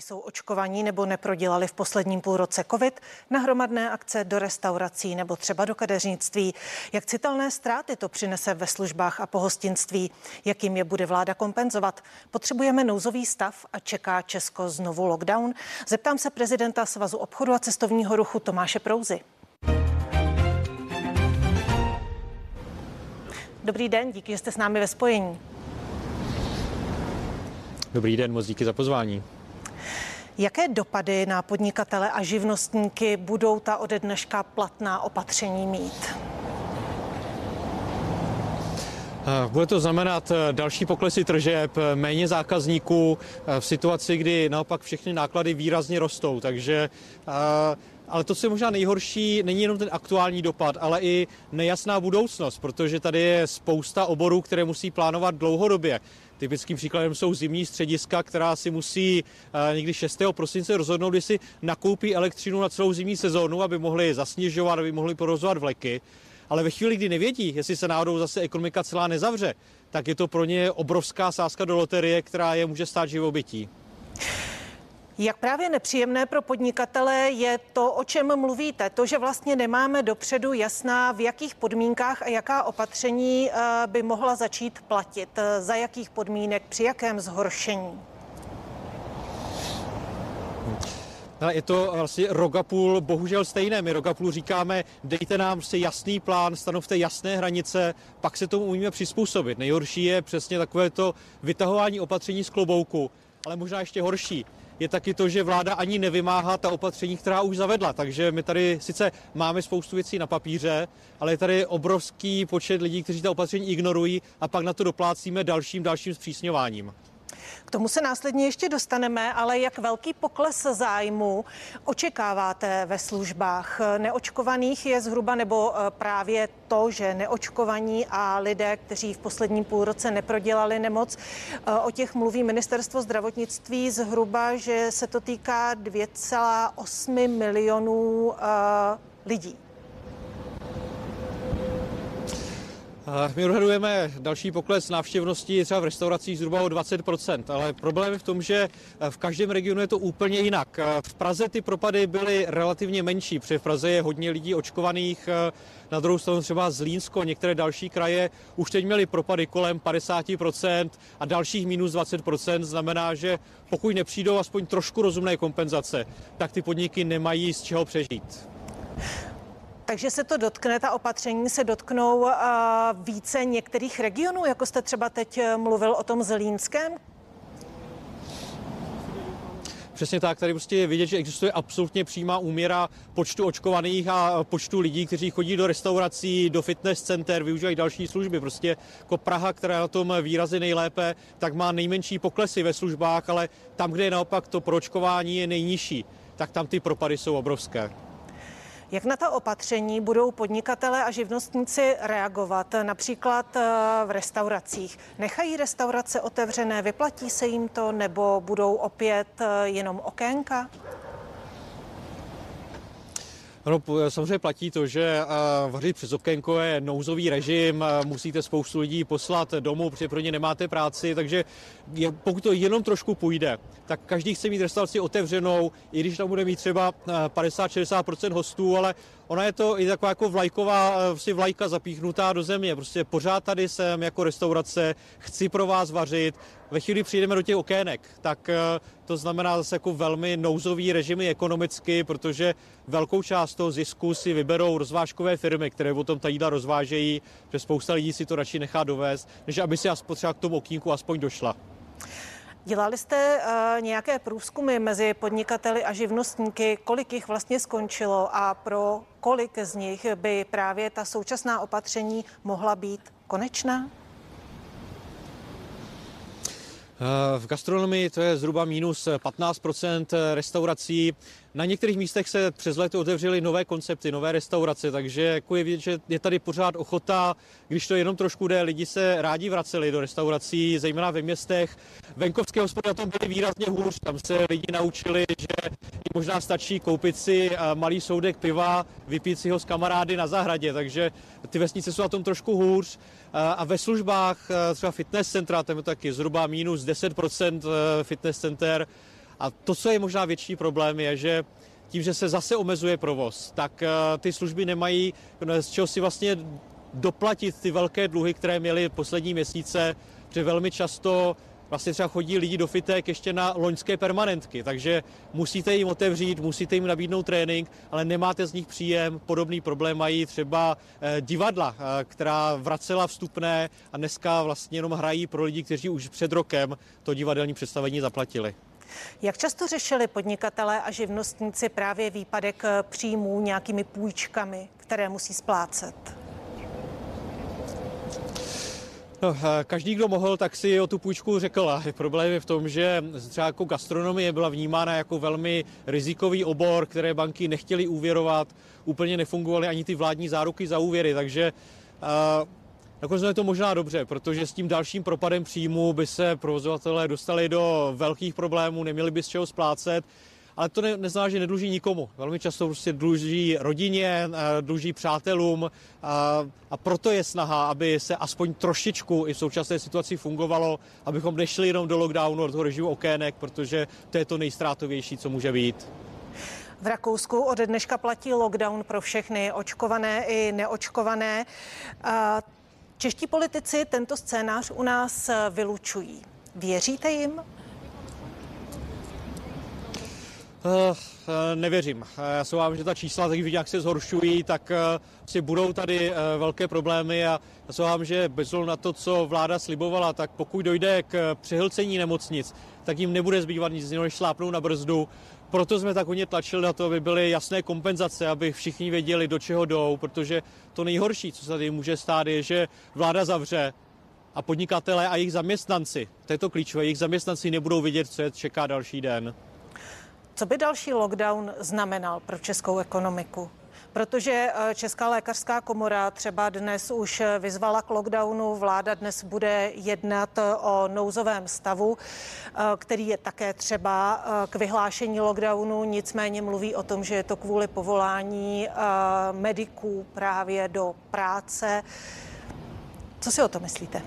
Jsou očkovaní nebo neprodělali v posledním půlroce covid na hromadné akce do restaurací nebo třeba do kadeřnictví. Jak citelné ztráty to přinese ve službách a pohostinství? Jakým je bude vláda kompenzovat? Potřebujeme nouzový stav a čeká Česko znovu lockdown? Zeptám se prezidenta Svazu obchodu a cestovního ruchu Tomáše Prouzy. Dobrý den, díky, že jste s námi ve spojení. Dobrý den, moc díky za pozvání. Jaké dopady na podnikatele a živnostníky budou ta ode dneška platná opatření mít? Eh, bude to znamenat eh, další poklesy tržeb, eh, méně zákazníků v situaci, kdy naopak všechny náklady výrazně rostou. Takže ale to, co je možná nejhorší, není jenom ten aktuální dopad, ale i nejasná budoucnost, protože tady je spousta oborů, které musí plánovat dlouhodobě. Typickým příkladem jsou zimní střediska, která si musí eh, někdy 6. prosince rozhodnout, jestli nakoupí elektřinu na celou zimní sezónu, aby mohli zasněžovat, aby mohli porozovat vleky. Ale ve chvíli, kdy nevědí, jestli se náhodou zase ekonomika celá nezavře, tak je to pro ně obrovská sázka do loterie, která je může stát živobytí. Jak právě nepříjemné pro podnikatele je to, o čem mluvíte, to, že vlastně nemáme dopředu jasná, v jakých podmínkách a jaká opatření eh, by mohla začít platit, za jakých podmínek, při jakém zhoršení. Ale je to vlastně rok a půl bohužel stejné. My rok a půl říkáme, dejte nám si jasný plán, stanovte jasné hranice, pak se tomu umíme přizpůsobit. Nejhorší je přesně takové to vytahování opatření z klobouku, ale možná ještě horší je taky to, že vláda ani nevymáhá ta opatření, která už zavedla. Takže my tady sice máme spoustu věcí na papíře, ale je tady obrovský počet lidí, kteří ta opatření ignorují a pak na to doplácíme dalším dalším zpřísňováním. K tomu se následně ještě dostaneme, ale jak velký pokles zájmu očekáváte ve službách neočkovaných je zhruba nebo eh, právě to, že neočkovaní a lidé, kteří v posledním půlroce neprodělali nemoc, eh, o těch mluví ministerstvo zdravotnictví zhruba, že se to týká 2,8 milionů eh, lidí. My odhadujeme další pokles návštěvnosti třeba v restauracích zhruba o 20%, ale problém je v tom, že v každém regionu je to úplně jinak. V Praze ty propady byly relativně menší, protože v Praze je hodně lidí očkovaných, na druhou stranu třeba Zlínsko, některé další kraje už teď měly propady kolem 50% a dalších minus 20%, znamená, že pokud nepřijdou aspoň trošku rozumné kompenzace, tak ty podniky nemají z čeho přežít. Takže se to dotkne, ta opatření se dotknou uh, více některých regionů, jako jste třeba teď eh, mluvil o tom Zelínském? Přesně tak, tady prostě je vidět, že existuje absolutně přímá úměra počtu očkovaných a počtu lidí, kteří chodí do restaurací, do fitness center, využívají další služby. Prostě jako Praha, která je na tom výrazy nejlépe, tak má nejmenší poklesy ve službách, ale tam, kde je naopak to pročkování je nejnižší, tak tam ty propady jsou obrovské. Jak na ta opatření budou podnikatele a živnostníci reagovat, například eh, v restauracích? Nechají restaurace otevřené, vyplatí se jim to, nebo budou opět eh, jenom okénka? Ano, samozřejmě platí to, že vařit přes okénko je nouzový režim, musíte spoustu lidí poslat domů, protože pro ně nemáte práci, takže pokud to jenom trošku půjde, tak každý chce mít restauraci otevřenou, i když tam bude mít třeba 50-60% hostů, ale ona je to i taková jako vlajková vlastně vlajka zapíchnutá do země. Prostě pořád tady jsem jako restaurace, chci pro vás vařit. Ve chvíli přijdeme do těch okének, tak eh, to znamená zase jako velmi nouzový režimy ekonomicky, protože velkou část toho zisku si vyberou rozvážkové firmy, které o tom ta jídla rozvážejí, že spousta lidí si to radši nechá dovést, než aby si aspoň třeba k tomu okýnku aspoň došla. Dělali jste uh, nějaké průzkumy mezi podnikateli a živnostníky, kolik jich vlastně skončilo a pro kolik z nich by právě ta současná opatření mohla být konečná? V gastronomii to je zhruba minus 15% restaurací. Na některých místech se přes léto otevřely nové koncepty, nové restaurace, takže jako je vidět, že je tady pořád ochota, když to jenom trošku jde, lidi se rádi vraceli do restaurací, zejména ve městech. Venkovské hospody na tom byly výrazně hůř, tam se lidi naučili, že možná stačí koupit si eh, malý soudek piva, vypít si ho s kamarády na zahradě, takže ty vesnice jsou na tom trošku hůř. Eh, a ve službách, eh, třeba fitness centra, tam je taky zhruba minus 10% fitness center, A to, co je možná větší problém, je, že tím, že se zase omezuje provoz, tak ty služby nemají z čeho si vlastně doplatit ty velké dluhy, které měly poslední měsíce, protože velmi často vlastně třeba chodí lidi do fitek ještě na loňské permanentky, takže musíte jim otevřít, musíte jim nabídnout trénink, ale nemáte z nich příjem. Podobný problém mají třeba eh, divadla, eh, která vracela vstupné a dneska vlastně jenom hrají pro lidi, kteří už před rokem to divadelní představení zaplatili. Jak často řešili podnikatelé a živnostníci právě výpadek eh, příjmů nějakými půjčkami, které musí splácet? No, eh, každý, kdo mohl, tak si o tu půjčku řekl. A problém je v tom, že třeba jako gastronomie byla vnímána jako velmi rizikový obor, které banky nechtěly úvěrovat, úplně nefungovaly ani ty vládní záruky za úvěry, takže uh, Nakonec je to možná dobře, protože s tím dalším propadem příjmu by se provozovatelé dostali do velkých problémů, neměli by z čeho splácet ale to ne, neznamená, že nedluží nikomu. Velmi často prostě dluží rodině, eh, dluží přátelům a, a proto je snaha, aby se aspoň trošičku i v současné situaci fungovalo, abychom nešli jenom do lockdownu od toho režimu okének, protože to je to nejstrátovější, co může být. V Rakousku od dneška platí lockdown pro všechny, očkované i neočkované. Čeští politici tento scénář u nás vylučují. Věříte jim? Uh, nevěřím. Já se vám, že ta čísla, tak jak se zhoršují, tak si budou tady velké problémy a já se vám, že bez na to, co vláda slibovala, tak pokud dojde k přehlcení nemocnic, tak jim nebude zbývat nic jiného, než šlápnout na brzdu. Proto jsme tak hodně tlačili na to, aby byly jasné kompenzace, aby všichni věděli, do čeho jdou, protože to nejhorší, co se tady může stát, je, že vláda zavře a podnikatelé a jejich zaměstnanci, to je to klíčové, jejich zaměstnanci nebudou vidět, co je čeká další den. Co by další lockdown znamenal pro českou ekonomiku? Protože eh, Česká lékařská komora třeba dnes už vyzvala k lockdownu, vláda dnes bude jednat eh, o nouzovém stavu, eh, který je také třeba k vyhlášení lockdownu, nicméně mluví o tom, že je to kvůli povolání mediků právě do práce. Co si o to myslíte?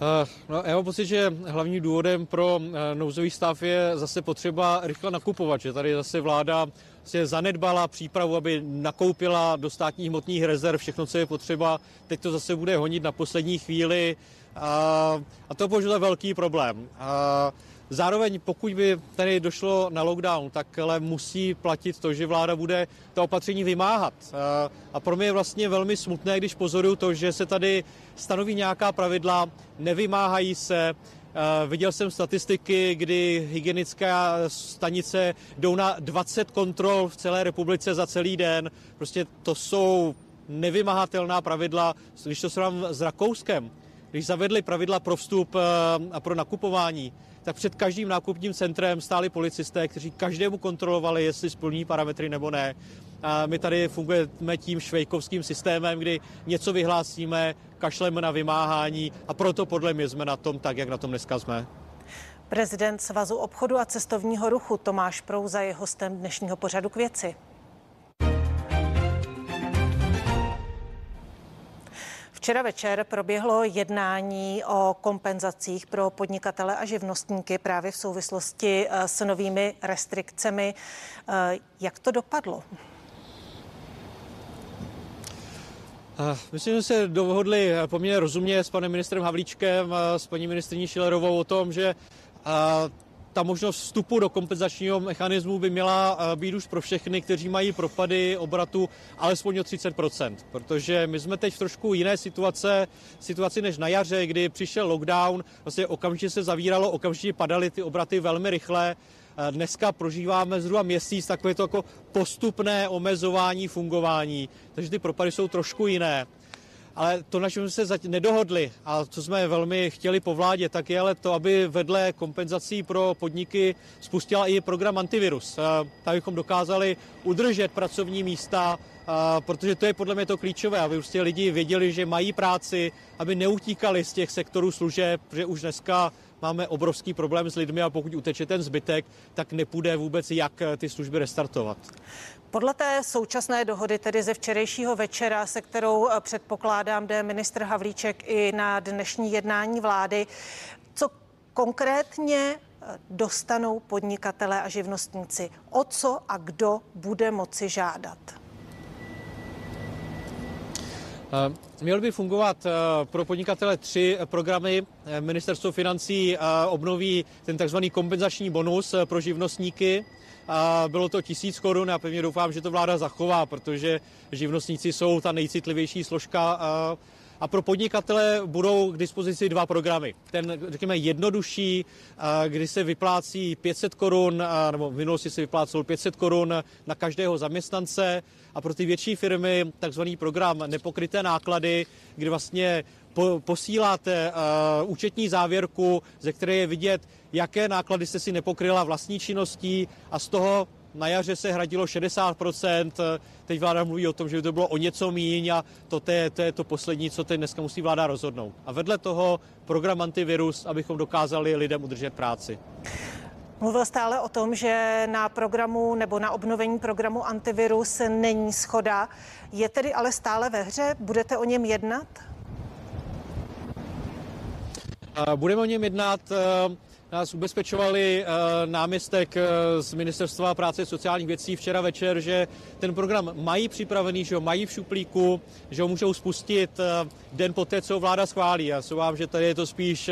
Eh, no, já mám pocit, že hlavním důvodem pro eh, nouzový stav je zase potřeba rychle nakupovat, že tady zase vláda se zanedbala přípravu, aby nakoupila do státních hmotných rezerv všechno, co je potřeba. Teď to zase bude honit na poslední chvíli a, a to považuji za velký problém. A, Zároveň, pokud by tady došlo na lockdown, tak ale musí platit to, že vláda bude ta opatření vymáhat. A pro mě je vlastně velmi smutné, když pozoruju to, že se tady stanoví nějaká pravidla, nevymáhají se, Viděl jsem statistiky, kdy hygienická stanice jdou na 20 kontrol v celé republice za celý den. Prostě to jsou nevymahatelná pravidla, když to srovnám s Rakouskem. Když zavedli pravidla pro vstup a pro nakupování, tak před každým nákupním centrem stáli policisté, kteří každému kontrolovali, jestli splní parametry nebo ne. A my tady fungujeme tím švejkovským systémem, kdy něco vyhlásíme, kašleme na vymáhání a proto podle mě jsme na tom tak, jak na tom dneska jsme. Prezident Svazu obchodu a cestovního ruchu Tomáš Prouza je hostem dnešního pořadu k věci. Včera večer proběhlo jednání o kompenzacích pro podnikatele a živnostníky právě v souvislosti eh, s novými restrikcemi. Eh, jak to dopadlo? Eh, myslím, že se dohodli poměrně rozumně s panem ministrem Havlíčkem, s paní ministrní Šilerovou o tom, že ta možnost vstupu do kompenzačního mechanismu by měla eh, být už pro všechny, kteří mají propady obratu alespoň o 30%, protože my jsme teď v trošku jiné situace, situaci než na jaře, kdy přišel lockdown, vlastně okamžitě se zavíralo, okamžitě padaly ty obraty velmi rychle, eh, Dneska prožíváme zhruba měsíc takové to jako postupné omezování fungování, takže ty propady jsou trošku jiné. Ale to, na čem jsme se nedohodli a co jsme velmi chtěli po vládě, tak je ale to, aby vedle kompenzací pro podniky spustila i program antivirus. Abychom dokázali udržet pracovní místa, protože to je podle mě to klíčové, aby prostě lidi věděli, že mají práci, aby neutíkali z těch sektorů služeb, protože už dneska máme obrovský problém s lidmi a pokud uteče ten zbytek, tak nepůjde vůbec, jak ty služby restartovat. Podle té současné dohody, tedy ze včerejšího večera, se kterou eh, předpokládám, jde ministr Havlíček i na dnešní jednání vlády, co konkrétně dostanou podnikatelé a živnostníci? O co a kdo bude moci žádat? Eh, měly by fungovat eh, pro podnikatele tři programy. Eh, Ministerstvo financí obnoví ten takzvaný kompenzační bonus pro živnostníky. Bylo to tisíc korun a pevně doufám, že to vláda zachová, protože živnostníci jsou ta nejcitlivější složka a pro podnikatele budou k dispozici dva programy. Ten, řekněme, jednodušší, kdy se vyplácí 500 korun, nebo v minulosti se vyplácelo 500 korun na každého zaměstnance a pro ty větší firmy takzvaný program nepokryté náklady, kdy vlastně po, posíláte uh, účetní závěrku, ze které je vidět, jaké náklady jste si nepokryla vlastní činností a z toho na jaře se hradilo 60%, teď vláda mluví o tom, že by to bylo o něco míň a to, to, je, to je to poslední, co teď dneska musí vláda rozhodnout. A vedle toho program antivirus, abychom dokázali lidem udržet práci. Mluvil stále o tom, že na programu nebo na obnovení programu antivirus není schoda. Je tedy ale stále ve hře? Budete o něm jednat? Budeme o něm jednat nás ubezpečovali eh, náměstek eh, z Ministerstva práce a sociálních věcí včera večer, že ten program mají připravený, že ho mají v šuplíku, že ho můžou spustit eh, den poté, co vláda schválí. Já souvám, že tady je to spíš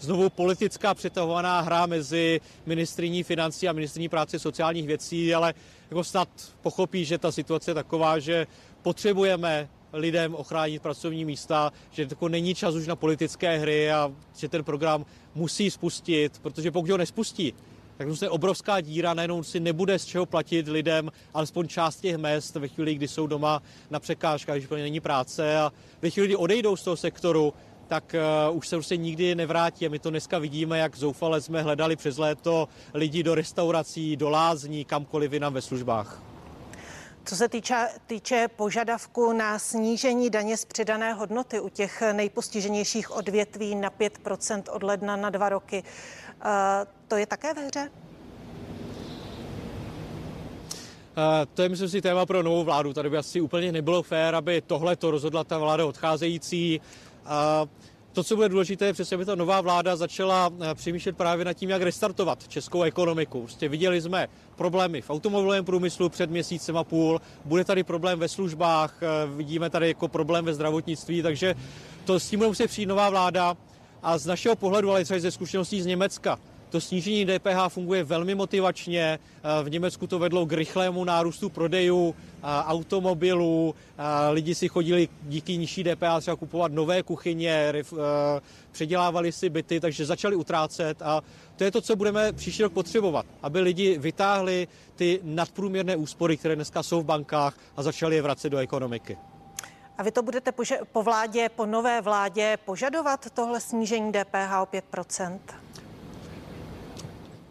znovu politická přetahovaná hra mezi ministriní financí a ministriní práce a sociálních věcí, ale jako snad pochopí, že ta situace je taková, že potřebujeme lidem ochránit pracovní místa, že to není čas už na politické hry a že ten program musí spustit, protože pokud ho nespustí, tak to je obrovská díra, najednou si nebude z čeho platit lidem alespoň část těch mest ve chvíli, kdy jsou doma na překážkách, když pro ně není práce a ve chvíli, kdy odejdou z toho sektoru, tak uh, už se prostě nikdy nevrátí. A my to dneska vidíme, jak zoufale jsme hledali přes léto lidi do restaurací, do lázní, kamkoliv jinam ve službách. Co se týče, týče požadavku na snížení daně z přidané hodnoty u těch nejpostiženějších odvětví na 5 od ledna na dva roky, eh, to je také ve hře? Uh, to je, myslím si, téma pro novou vládu. Tady by asi úplně nebylo fér, aby tohle to rozhodla ta vláda odcházející. To, co bude důležité, je přesně, aby ta nová vláda začala eh, přemýšlet právě nad tím, jak restartovat českou ekonomiku. Prostě viděli jsme problémy v automobilovém průmyslu před měsícem a půl, bude tady problém ve službách, eh, vidíme tady jako problém ve zdravotnictví, takže to s tím bude muset přijít nová vláda. A z našeho pohledu, ale třeba ze zkušeností z Německa, to snížení DPH funguje velmi motivačně. Eh, v Německu to vedlo k rychlému nárůstu prodejů eh, automobilů. Eh, lidi si chodili díky nižší DPH třeba kupovat nové kuchyně, předělávali si byty, takže začali utrácet a to je to, co budeme příští rok potřebovat, aby lidi vytáhli ty nadprůměrné úspory, které dneska jsou v bankách a začali je vracet do ekonomiky. A vy to budete po vládě, po nové vládě požadovat tohle snížení DPH o 5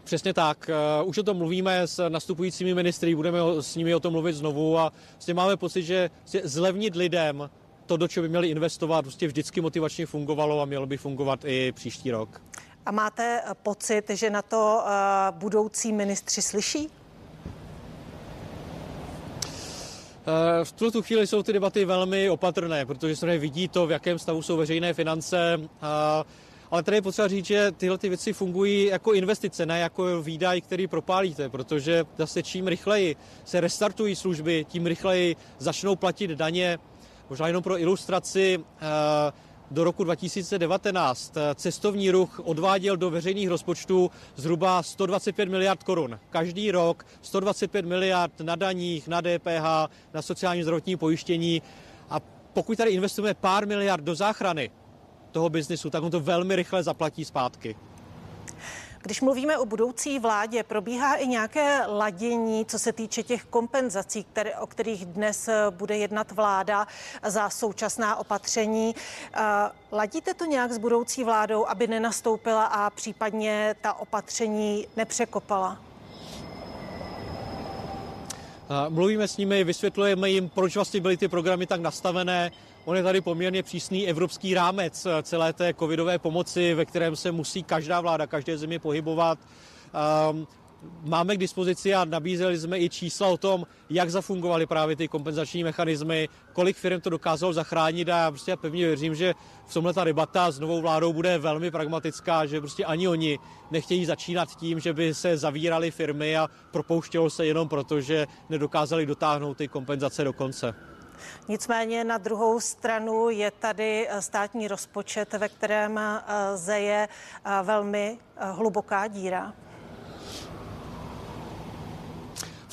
Přesně tak. Eh, už o tom mluvíme s nastupujícími ministry, budeme s nimi o tom mluvit znovu a vlastně máme pocit, že zlevnit lidem to, do čeho by měli investovat, prostě vždycky motivačně fungovalo a mělo by fungovat i příští rok. A máte eh, pocit, že na to eh, budoucí ministři slyší? V tuto chvíli jsou ty debaty velmi opatrné, protože se vidí to, v jakém stavu jsou veřejné finance. Ale tady je potřeba říct, že tyhle ty věci fungují jako investice, ne jako výdaj, který propálíte, protože zase čím rychleji se restartují služby, tím rychleji začnou platit daně. Možná jenom pro ilustraci, eh, do roku 2019 eh, cestovní ruch odváděl do veřejných rozpočtů zhruba 125 miliard korun. Každý rok 125 miliard na daních, na DPH, na sociální zdravotní pojištění. A pokud tady investujeme pár miliard do záchrany, toho biznisu, tak on to velmi rychle zaplatí zpátky. Když mluvíme o budoucí vládě, probíhá i nějaké ladění, co se týče těch kompenzací, které, o kterých dnes eh, bude jednat vláda za současná opatření. Eh, ladíte to nějak s budoucí vládou, aby nenastoupila a případně ta opatření nepřekopala? Mluvíme s nimi, vysvětlujeme jim, proč vlastně byly ty programy tak nastavené. On je tady poměrně přísný evropský rámec celé té covidové pomoci, ve kterém se musí každá vláda, každé země pohybovat. Máme k dispozici a nabízeli jsme i čísla o tom, jak zafungovaly právě ty kompenzační mechanismy, kolik firm to dokázalo zachránit a já prostě pevně věřím, že v tomhle ta debata s novou vládou bude velmi pragmatická, že prostě ani oni nechtějí začínat tím, že by se zavíraly firmy a propouštělo se jenom proto, že nedokázali dotáhnout ty kompenzace do konce. Nicméně na druhou stranu je tady eh, státní rozpočet, ve kterém eh, zeje eh, velmi hluboká díra.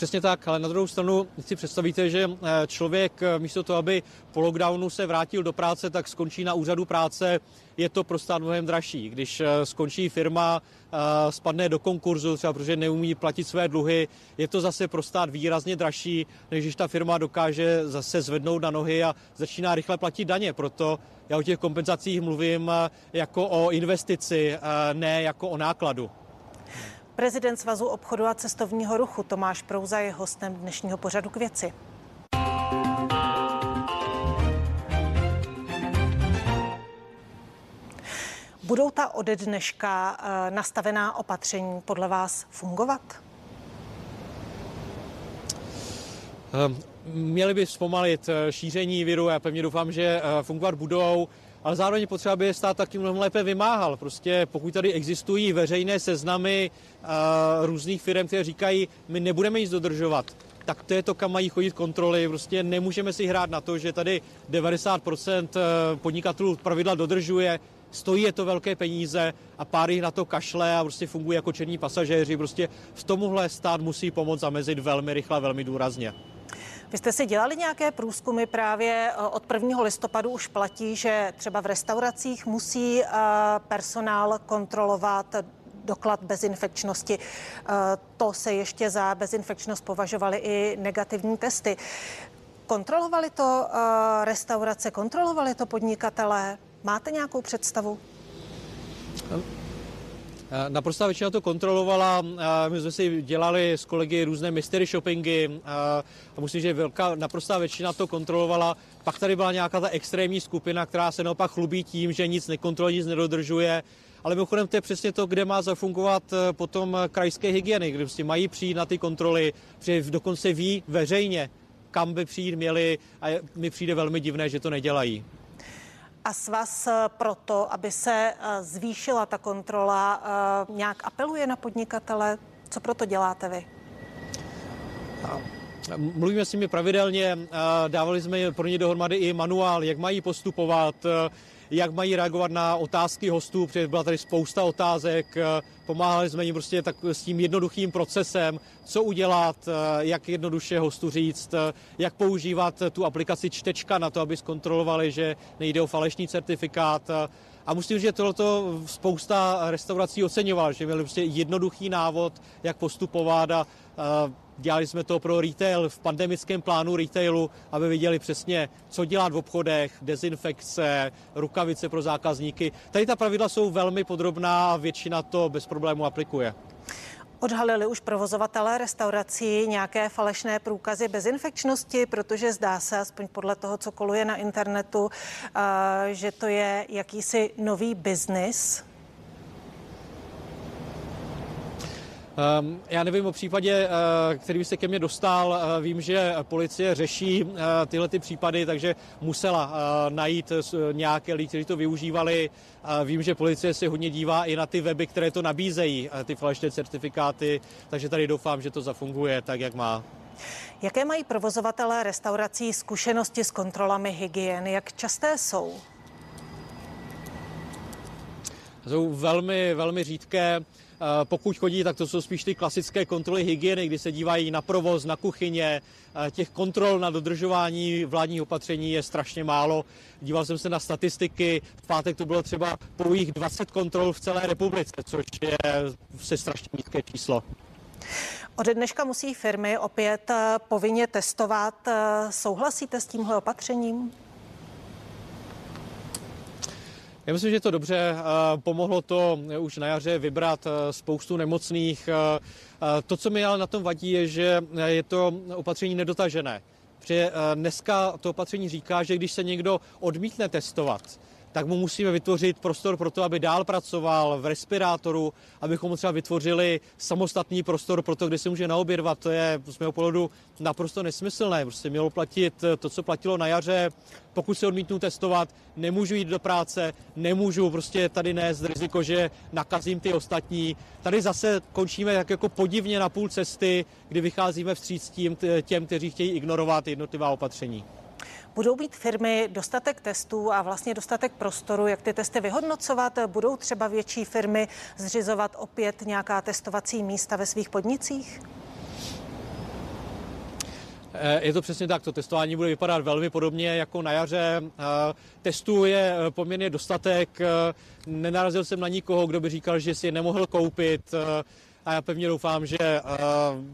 Přesně tak, ale na druhou stranu si představíte, že člověk místo toho, aby po lockdownu se vrátil do práce, tak skončí na úřadu práce je to pro stát mnohem dražší. Když eh, skončí firma, eh, spadne do konkurzu, třeba protože neumí platit své dluhy, je to zase pro stát výrazně dražší, než když ta firma dokáže zase zvednout na nohy a začíná rychle platit daně. Proto já o těch kompenzacích mluvím eh, jako o investici, ne jako o nákladu. Prezident Svazu obchodu a cestovního ruchu Tomáš Prouza je hostem dnešního pořadu k věci. Budou ta ode dneška eh, nastavená opatření podle vás fungovat? Ehm, měli by zpomalit eh, šíření viru, já pevně doufám, že eh, fungovat budou, ale zároveň potřeba by stát taky mnohem lépe vymáhal. Prostě pokud tady existují veřejné seznamy různých firm, které říkají, my nebudeme nic dodržovat, tak to je to, kam mají chodit kontroly. Prostě nemůžeme si hrát na to, že tady 90% podnikatelů pravidla dodržuje, stojí je to velké peníze a pár jich na to kašle a prostě fungují jako černí pasažéři. Prostě v tomuhle stát musí pomoct zamezit velmi rychle, velmi důrazně. Vy jste si dělali nějaké průzkumy právě eh, od 1. listopadu už platí, že třeba v restauracích musí eh, personál kontrolovat doklad bezinfekčnosti. Eh, to se ještě za bezinfekčnost považovaly i negativní testy. Kontrolovali to restaurace, kontrolovali to podnikatelé? Máte nějakou představu? Naprosto většina to kontrolovala. My jsme si dělali s kolegy různé mystery shoppingy a musím, že velká, naprostá většina to kontrolovala. Pak tady byla nějaká ta extrémní skupina, která se naopak chlubí tím, že nic nekontroluje, nic nedodržuje. Ale mimochodem to je přesně to, kde má zafungovat potom krajské hygieny, kde prostě mají přijít na ty kontroly, protože dokonce ví veřejně, kam by přijít měli a mi přijde velmi divné, že to nedělají a svaz eh, proto, aby se eh, zvýšila ta kontrola, eh, nějak apeluje na podnikatele? Co proto děláte vy? Mluvíme s nimi pravidelně, dávali jsme pro ně dohromady i manuál, jak mají postupovat, jak mají reagovat na otázky hostů, protože byla tady spousta otázek, pomáhali jsme jim prostě tak s tím jednoduchým procesem, co udělat, jak jednoduše hostu říct, jak používat tu aplikaci čtečka na to, aby zkontrolovali, že nejde o falešný certifikát. A musím říct, že tohleto spousta restaurací oceňoval, že měli prostě jednoduchý návod, jak postupovat a Dělali jsme to pro retail v pandemickém plánu retailu, aby viděli přesně, co dělat v obchodech, dezinfekce, rukavice pro zákazníky. Tady ta pravidla jsou velmi podrobná a většina to bez problému aplikuje. Odhalili už provozovatelé restaurací nějaké falešné průkazy bezinfekčnosti, protože zdá se, aspoň podle toho, co koluje na internetu, eh, že to je jakýsi nový biznis. Já nevím o případě, eh, který by se ke mně dostal. Eh, vím, že policie řeší eh, tyhle ty případy, takže musela najít nějaké lidi, kteří to využívali. Vím, že policie se hodně dívá i na ty weby, které to nabízejí, ty falešné certifikáty, takže tady doufám, že to zafunguje tak, jak má. Jaké mají provozovatelé restaurací zkušenosti s kontrolami hygieny? Jak časté jsou? Jsou velmi, velmi řídké. Eh, pokud chodí, tak to jsou spíš ty klasické kontroly hygieny, kdy se dívají na provoz, na kuchyně. Eh, těch kontrol na dodržování vládních opatření je strašně málo. Díval jsem se na statistiky, v pátek to bylo třeba pouhých 20 kontrol v celé republice, což je se strašně nízké číslo. Od dneška musí firmy opět eh, povinně testovat. Souhlasíte s tímhle opatřením? Já myslím, že to dobře. Pomohlo to už na jaře vybrat eh, spoustu nemocných. Eh, eh, to, co mi ale na tom vadí, je, že je to opatření nedotažené. Protože dneska to opatření říká, že když se někdo odmítne testovat, tak mu musíme vytvořit prostor pro to, aby dál pracoval v respirátoru, abychom mu třeba vytvořili samostatný prostor pro to, kde se může naobědvat. To je z mého pohledu naprosto nesmyslné. Prostě mělo platit to, co platilo na jaře. Pokud se odmítnu testovat, nemůžu jít do práce, nemůžu prostě tady nést riziko, že nakazím ty ostatní. Tady zase končíme tak jako podivně na půl cesty, kdy vycházíme vstříc tím, těm, kteří chtějí ignorovat jednotlivá opatření. Budou mít firmy dostatek testů a vlastně dostatek prostoru, jak ty testy vyhodnocovat? Budou třeba větší firmy zřizovat opět nějaká testovací místa ve svých podnicích? Eh, je to přesně tak, to testování bude vypadat velmi podobně jako na jaře. Eh, testů je eh, poměrně dostatek. Nenarazil jsem na nikoho, kdo by říkal, že si je nemohl koupit a já pevně doufám, že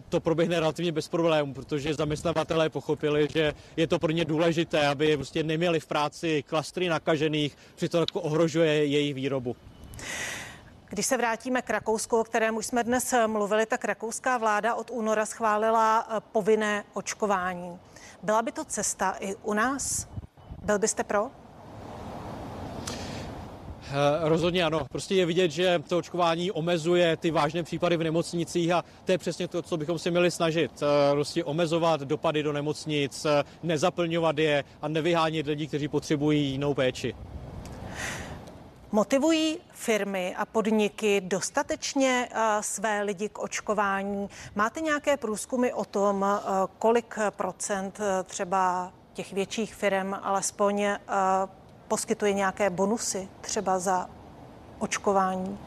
to proběhne relativně bez problémů, protože zaměstnavatelé pochopili, že je to pro ně důležité, aby prostě neměli v práci klastry nakažených, přitom jako ohrožuje jejich výrobu. Když se vrátíme k Rakousku, o kterém už jsme dnes mluvili, tak rakouská vláda od února schválila eh, povinné očkování. Byla by to cesta i u nás? Byl byste pro? Eh, rozhodně ano. Prostě je vidět, že to očkování omezuje ty vážné případy v nemocnicích a to je přesně to, co bychom si měli snažit. Eh, prostě omezovat dopady do nemocnic, nezaplňovat je a nevyhánět lidi, kteří potřebují jinou péči. Motivují firmy a podniky dostatečně eh, své lidi k očkování? Máte nějaké průzkumy o tom, eh, kolik procent eh, třeba těch větších firm alespoň poskytuje nějaké bonusy třeba za očkování?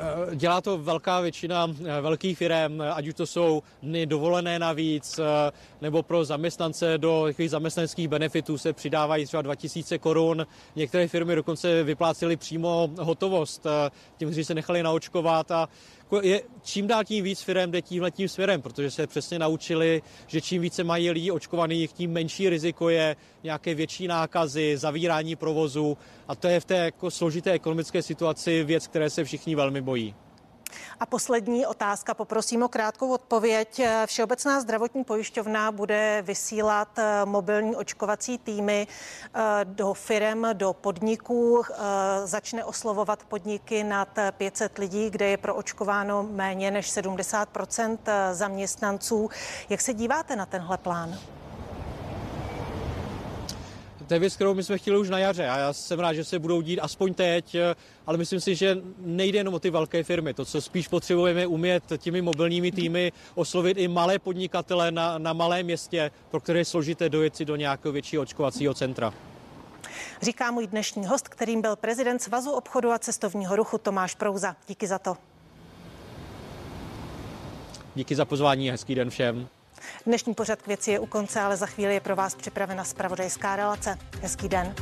Eh, dělá to velká většina eh, velkých firm, ať už to jsou dny dovolené navíc, eh, nebo pro zaměstnance do takových zaměstnaneckých benefitů se přidávají třeba 2000 korun. Některé firmy dokonce vyplácely přímo hotovost těm, kteří se nechali naočkovat a je, čím dál tím víc firm jde tímhle tím směrem, protože se přesně naučili, že čím více mají lidí očkovaných, tím menší riziko je nějaké větší nákazy, zavírání provozu a to je v té jako složité ekonomické situaci věc, které se všichni velmi bojí. A poslední otázka, poprosím o krátkou odpověď. Všeobecná zdravotní pojišťovna bude vysílat eh, mobilní očkovací týmy eh, do firem, do podniků, eh, začne oslovovat podniky nad 500 lidí, kde je proočkováno méně než 70% zaměstnanců. Jak se díváte na tenhle plán? To je věc, kterou my jsme chtěli už na jaře a já jsem rád, že se budou dít aspoň teď, ale myslím si, že nejde jenom o ty velké firmy. To, co spíš potřebujeme umět těmi mobilními týmy oslovit i malé podnikatele na, na malém městě, pro které je složité dojet si do nějakého většího očkovacího centra. Říká můj dnešní host, kterým byl prezident Svazu obchodu a cestovního ruchu Tomáš Prouza. Díky za to. Díky za pozvání a hezký den všem. Dnešní pořad k věci je u konce, ale za chvíli je pro vás připravena spravodajská relace. Hezký den.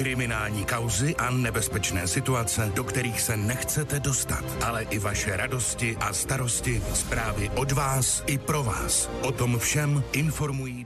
Kriminální kauzy a nebezpečné situace, do kterých se nechcete dostat, ale i vaše radosti a starosti, zprávy od vás i pro vás. O tom všem informují